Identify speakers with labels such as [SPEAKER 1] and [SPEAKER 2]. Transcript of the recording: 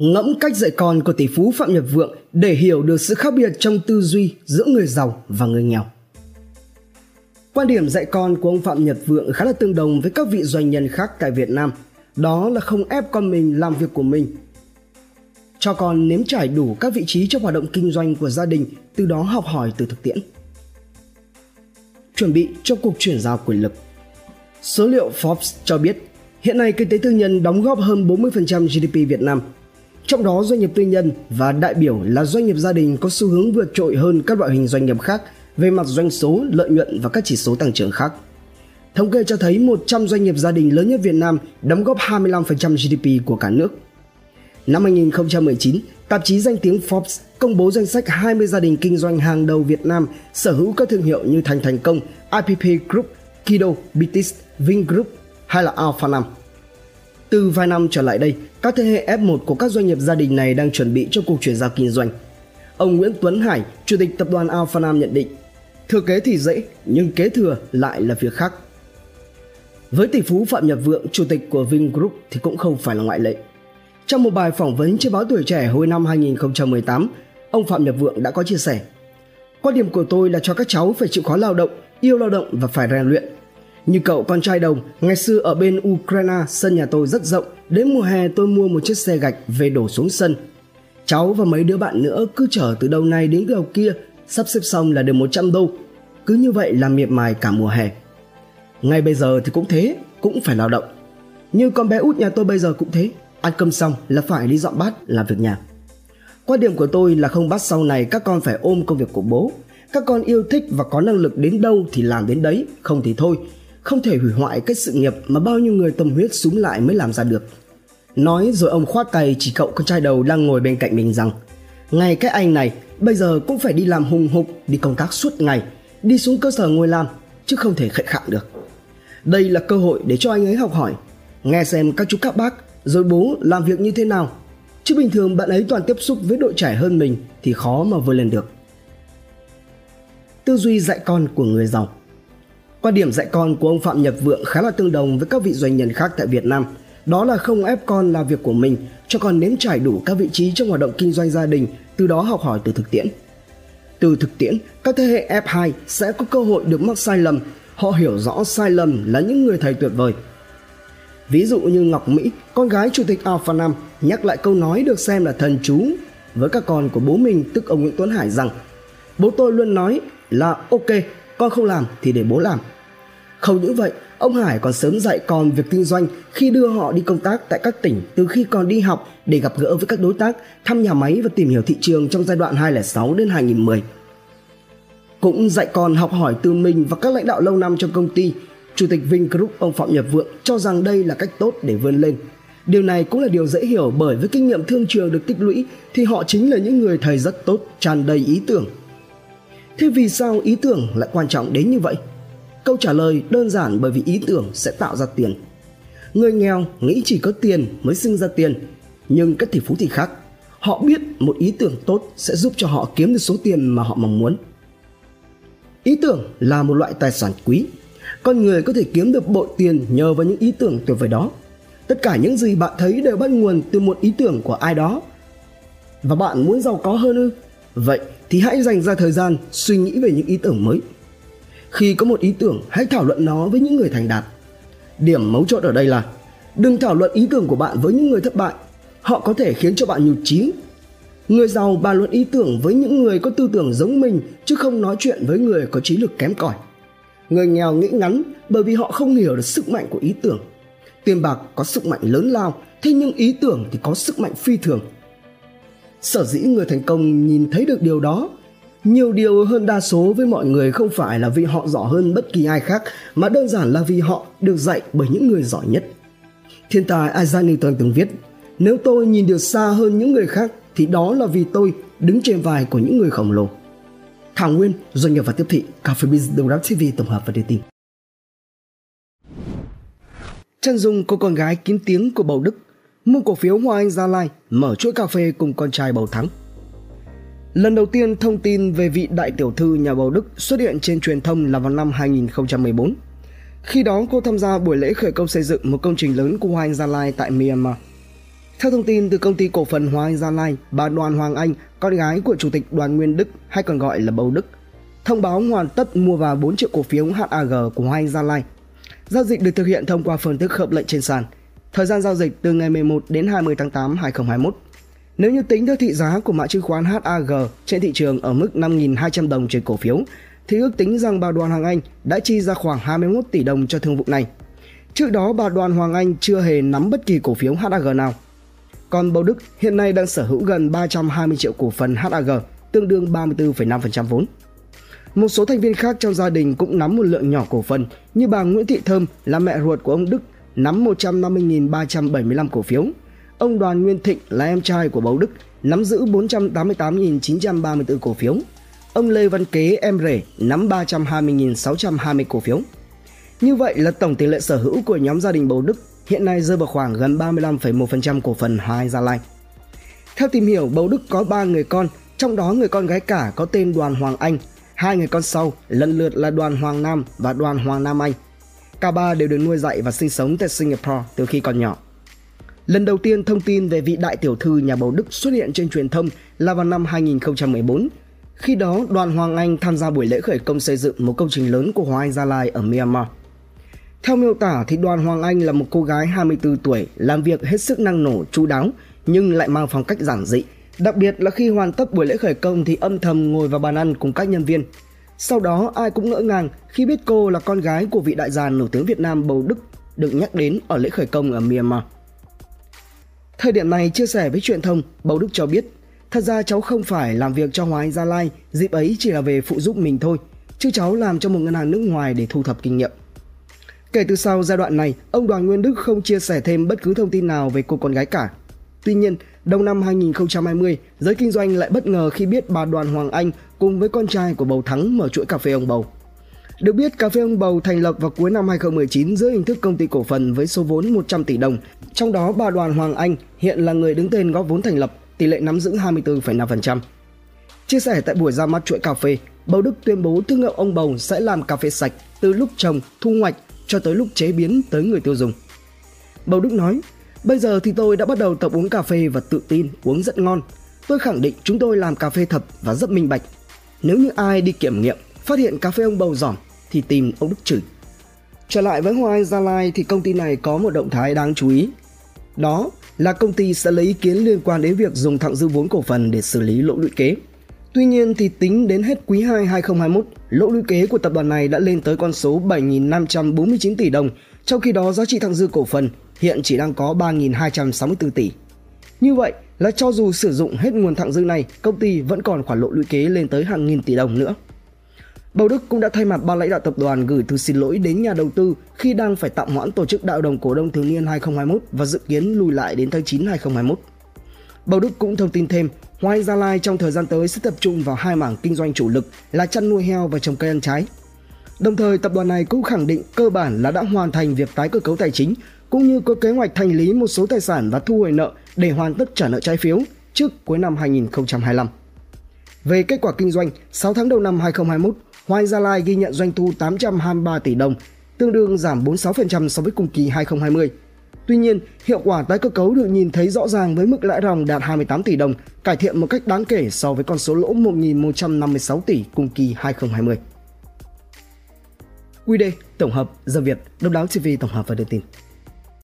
[SPEAKER 1] Ngẫm cách dạy con của tỷ phú Phạm Nhật Vượng để hiểu được sự khác biệt trong tư duy giữa người giàu và người nghèo. Quan điểm dạy con của ông Phạm Nhật Vượng khá là tương đồng với các vị doanh nhân khác tại Việt Nam. Đó là không ép con mình làm việc của mình. Cho con nếm trải đủ các vị trí trong hoạt động kinh doanh của gia đình, từ đó học hỏi từ thực tiễn. Chuẩn bị cho cuộc chuyển giao quyền lực Số liệu Forbes cho biết hiện nay kinh tế tư nhân đóng góp hơn 40% GDP Việt Nam – trong đó doanh nghiệp tư nhân và đại biểu là doanh nghiệp gia đình có xu hướng vượt trội hơn các loại hình doanh nghiệp khác về mặt doanh số, lợi nhuận và các chỉ số tăng trưởng khác. Thống kê cho thấy 100 doanh nghiệp gia đình lớn nhất Việt Nam đóng góp 25% GDP của cả nước. Năm 2019, tạp chí danh tiếng Forbes công bố danh sách 20 gia đình kinh doanh hàng đầu Việt Nam sở hữu các thương hiệu như Thành Thành Công, IPP Group, Kido, Bitis, Vingroup hay là Alpha 5. Từ vài năm trở lại đây, các thế hệ F1 của các doanh nghiệp gia đình này đang chuẩn bị cho cuộc chuyển giao kinh doanh. Ông Nguyễn Tuấn Hải, chủ tịch tập đoàn Alpha Nam nhận định, thừa kế thì dễ, nhưng kế thừa lại là việc khác. Với tỷ phú Phạm Nhật Vượng, chủ tịch của Vingroup thì cũng không phải là ngoại lệ. Trong một bài phỏng vấn trên báo Tuổi Trẻ hồi năm 2018, ông Phạm Nhật Vượng đã có chia sẻ Quan điểm của tôi là cho các cháu phải chịu khó lao động, yêu lao động và phải rèn luyện – như cậu con trai đồng, ngày xưa ở bên Ukraine sân nhà tôi rất rộng, đến mùa hè tôi mua một chiếc xe gạch về đổ xuống sân. Cháu và mấy đứa bạn nữa cứ chở từ đầu này đến đầu kia, sắp xếp xong là được 100 đô. Cứ như vậy làm miệt mài cả mùa hè. Ngay bây giờ thì cũng thế, cũng phải lao động. Như con bé út nhà tôi bây giờ cũng thế, ăn cơm xong là phải đi dọn bát làm việc nhà. Quan điểm của tôi là không bắt sau này các con phải ôm công việc của bố. Các con yêu thích và có năng lực đến đâu thì làm đến đấy, không thì thôi, không thể hủy hoại cái sự nghiệp mà bao nhiêu người tâm huyết súng lại mới làm ra được. Nói rồi ông khoát tay chỉ cậu con trai đầu đang ngồi bên cạnh mình rằng Ngay cái anh này bây giờ cũng phải đi làm hùng hục, đi công tác suốt ngày, đi xuống cơ sở ngồi làm, chứ không thể khệ khạng được. Đây là cơ hội để cho anh ấy học hỏi, nghe xem các chú các bác, rồi bố làm việc như thế nào. Chứ bình thường bạn ấy toàn tiếp xúc với đội trẻ hơn mình thì khó mà vươn lên được. Tư duy dạy con của người giàu Quan điểm dạy con của ông Phạm Nhật Vượng khá là tương đồng với các vị doanh nhân khác tại Việt Nam. Đó là không ép con là việc của mình, cho con nếm trải đủ các vị trí trong hoạt động kinh doanh gia đình, từ đó học hỏi từ thực tiễn. Từ thực tiễn, các thế hệ F2 sẽ có cơ hội được mắc sai lầm, họ hiểu rõ sai lầm là những người thầy tuyệt vời. Ví dụ như Ngọc Mỹ, con gái chủ tịch Alpha Nam nhắc lại câu nói được xem là thần chú với các con của bố mình tức ông Nguyễn Tuấn Hải rằng Bố tôi luôn nói là ok, con không làm thì để bố làm. Không những vậy, ông Hải còn sớm dạy con việc kinh doanh khi đưa họ đi công tác tại các tỉnh từ khi còn đi học để gặp gỡ với các đối tác, thăm nhà máy và tìm hiểu thị trường trong giai đoạn 2006 đến 2010. Cũng dạy con học hỏi từ mình và các lãnh đạo lâu năm trong công ty, Chủ tịch Vingroup ông Phạm Nhật Vượng cho rằng đây là cách tốt để vươn lên. Điều này cũng là điều dễ hiểu bởi với kinh nghiệm thương trường được tích lũy thì họ chính là những người thầy rất tốt, tràn đầy ý tưởng Thế vì sao ý tưởng lại quan trọng đến như vậy? Câu trả lời đơn giản bởi vì ý tưởng sẽ tạo ra tiền. Người nghèo nghĩ chỉ có tiền mới sinh ra tiền, nhưng các tỷ phú thì khác. Họ biết một ý tưởng tốt sẽ giúp cho họ kiếm được số tiền mà họ mong muốn. Ý tưởng là một loại tài sản quý. Con người có thể kiếm được bội tiền nhờ vào những ý tưởng tuyệt vời đó. Tất cả những gì bạn thấy đều bắt nguồn từ một ý tưởng của ai đó. Và bạn muốn giàu có hơn ư? Vậy thì hãy dành ra thời gian suy nghĩ về những ý tưởng mới. Khi có một ý tưởng, hãy thảo luận nó với những người thành đạt. Điểm mấu chốt ở đây là đừng thảo luận ý tưởng của bạn với những người thất bại. Họ có thể khiến cho bạn nhụt chí. Người giàu bàn luận ý tưởng với những người có tư tưởng giống mình chứ không nói chuyện với người có trí lực kém cỏi. Người nghèo nghĩ ngắn bởi vì họ không hiểu được sức mạnh của ý tưởng. Tiền bạc có sức mạnh lớn lao, thế nhưng ý tưởng thì có sức mạnh phi thường – sở dĩ người thành công nhìn thấy được điều đó. Nhiều điều hơn đa số với mọi người không phải là vì họ giỏi hơn bất kỳ ai khác, mà đơn giản là vì họ được dạy bởi những người giỏi nhất. Thiên tài isaac newton từng viết, nếu tôi nhìn được xa hơn những người khác, thì đó là vì tôi đứng trên vai của những người khổng lồ. Thảo nguyên, doanh nghiệp và tiếp thị, cà phê biz đầu tv tổng hợp và đưa tin. Chân dung cô con gái kín tiếng của bầu đức mua cổ phiếu Hoa Anh Gia Lai mở chuỗi cà phê cùng con trai bầu thắng. Lần đầu tiên thông tin về vị đại tiểu thư nhà bầu Đức xuất hiện trên truyền thông là vào năm 2014. Khi đó cô tham gia buổi lễ khởi công xây dựng một công trình lớn của Hoa Anh Gia Lai tại Myanmar. Theo thông tin từ công ty cổ phần Hoàng Anh Gia Lai, bà Đoàn Hoàng Anh, con gái của Chủ tịch Đoàn Nguyên Đức hay còn gọi là Bầu Đức, thông báo hoàn tất mua vào 4 triệu cổ phiếu HAG của Hoàng Anh Gia Lai. Giao dịch được thực hiện thông qua phương thức hợp lệnh trên sàn. Thời gian giao dịch từ ngày 11 đến 20 tháng 8 2021. Nếu như tính theo thị giá của mã chứng khoán HAG trên thị trường ở mức 5.200 đồng trên cổ phiếu, thì ước tính rằng bà Đoàn Hoàng Anh đã chi ra khoảng 21 tỷ đồng cho thương vụ này. Trước đó bà Đoàn Hoàng Anh chưa hề nắm bất kỳ cổ phiếu HAG nào. Còn Bầu Đức hiện nay đang sở hữu gần 320 triệu cổ phần HAG, tương đương 34,5% vốn. Một số thành viên khác trong gia đình cũng nắm một lượng nhỏ cổ phần như bà Nguyễn Thị Thơm là mẹ ruột của ông Đức nắm 150.375 cổ phiếu. Ông Đoàn Nguyên Thịnh là em trai của Bầu Đức nắm giữ 488.934 cổ phiếu. Ông Lê Văn Kế em rể nắm 320.620 cổ phiếu. Như vậy là tổng tỷ lệ sở hữu của nhóm gia đình Bầu Đức hiện nay rơi vào khoảng gần 35,1% cổ phần Hoài Gia Lai. Theo tìm hiểu, Bầu Đức có 3 người con, trong đó người con gái cả có tên Đoàn Hoàng Anh, hai người con sau lần lượt là Đoàn Hoàng Nam và Đoàn Hoàng Nam Anh. Cả ba đều được nuôi dạy và sinh sống tại Singapore từ khi còn nhỏ. Lần đầu tiên thông tin về vị đại tiểu thư nhà Bầu Đức xuất hiện trên truyền thông là vào năm 2014. Khi đó, đoàn Hoàng Anh tham gia buổi lễ khởi công xây dựng một công trình lớn của Hoàng Anh Gia Lai ở Myanmar. Theo miêu tả thì đoàn Hoàng Anh là một cô gái 24 tuổi, làm việc hết sức năng nổ, chu đáo nhưng lại mang phong cách giản dị. Đặc biệt là khi hoàn tất buổi lễ khởi công thì âm thầm ngồi vào bàn ăn cùng các nhân viên. Sau đó ai cũng ngỡ ngàng khi biết cô là con gái của vị đại gia nổi tiếng Việt Nam Bầu Đức được nhắc đến ở lễ khởi công ở Myanmar. Thời điểm này chia sẻ với truyền thông, Bầu Đức cho biết Thật ra cháu không phải làm việc cho Hoàng Anh Gia Lai, dịp ấy chỉ là về phụ giúp mình thôi, chứ cháu làm cho một ngân hàng nước ngoài để thu thập kinh nghiệm. Kể từ sau giai đoạn này, ông Đoàn Nguyên Đức không chia sẻ thêm bất cứ thông tin nào về cô con gái cả. Tuy nhiên, đầu năm 2020, giới kinh doanh lại bất ngờ khi biết bà Đoàn Hoàng Anh cùng với con trai của Bầu Thắng mở chuỗi cà phê ông Bầu. Được biết, cà phê ông Bầu thành lập vào cuối năm 2019 dưới hình thức công ty cổ phần với số vốn 100 tỷ đồng. Trong đó, bà Đoàn Hoàng Anh hiện là người đứng tên góp vốn thành lập, tỷ lệ nắm giữ 24,5%. Chia sẻ tại buổi ra mắt chuỗi cà phê, Bầu Đức tuyên bố thương hiệu ông Bầu sẽ làm cà phê sạch từ lúc trồng, thu hoạch cho tới lúc chế biến tới người tiêu dùng. Bầu Đức nói, bây giờ thì tôi đã bắt đầu tập uống cà phê và tự tin uống rất ngon. Tôi khẳng định chúng tôi làm cà phê thật và rất minh bạch. Nếu như ai đi kiểm nghiệm, phát hiện cà phê ông Bầu giỏm thì tìm ông Đức chửi. Trở lại với Hoa Anh Gia Lai thì công ty này có một động thái đáng chú ý. Đó là công ty sẽ lấy ý kiến liên quan đến việc dùng thặng dư vốn cổ phần để xử lý lỗ lũy kế. Tuy nhiên thì tính đến hết quý 2 2021, lỗ lũy kế của tập đoàn này đã lên tới con số 7.549 tỷ đồng, trong khi đó giá trị thặng dư cổ phần hiện chỉ đang có 3.264 tỷ. Như vậy là cho dù sử dụng hết nguồn thặng dư này, công ty vẫn còn khoản lỗ lũy kế lên tới hàng nghìn tỷ đồng nữa. Bầu Đức cũng đã thay mặt ban lãnh đạo tập đoàn gửi thư xin lỗi đến nhà đầu tư khi đang phải tạm hoãn tổ chức đại đồng cổ đông thường niên 2021 và dự kiến lùi lại đến tháng 9 2021. Bầu Đức cũng thông tin thêm, Hoa Gia Lai trong thời gian tới sẽ tập trung vào hai mảng kinh doanh chủ lực là chăn nuôi heo và trồng cây ăn trái. Đồng thời, tập đoàn này cũng khẳng định cơ bản là đã hoàn thành việc tái cơ cấu tài chính cũng như có kế hoạch thành lý một số tài sản và thu hồi nợ để hoàn tất trả nợ trái phiếu trước cuối năm 2025. Về kết quả kinh doanh, 6 tháng đầu năm 2021, Hoa Gia Lai ghi nhận doanh thu 823 tỷ đồng, tương đương giảm 46% so với cùng kỳ 2020. Tuy nhiên, hiệu quả tái cơ cấu được nhìn thấy rõ ràng với mức lãi ròng đạt 28 tỷ đồng, cải thiện một cách đáng kể so với con số lỗ 1.156 tỷ cùng kỳ 2020. QD tổng hợp dân Việt, độc đáo TV tổng hợp và đưa tin.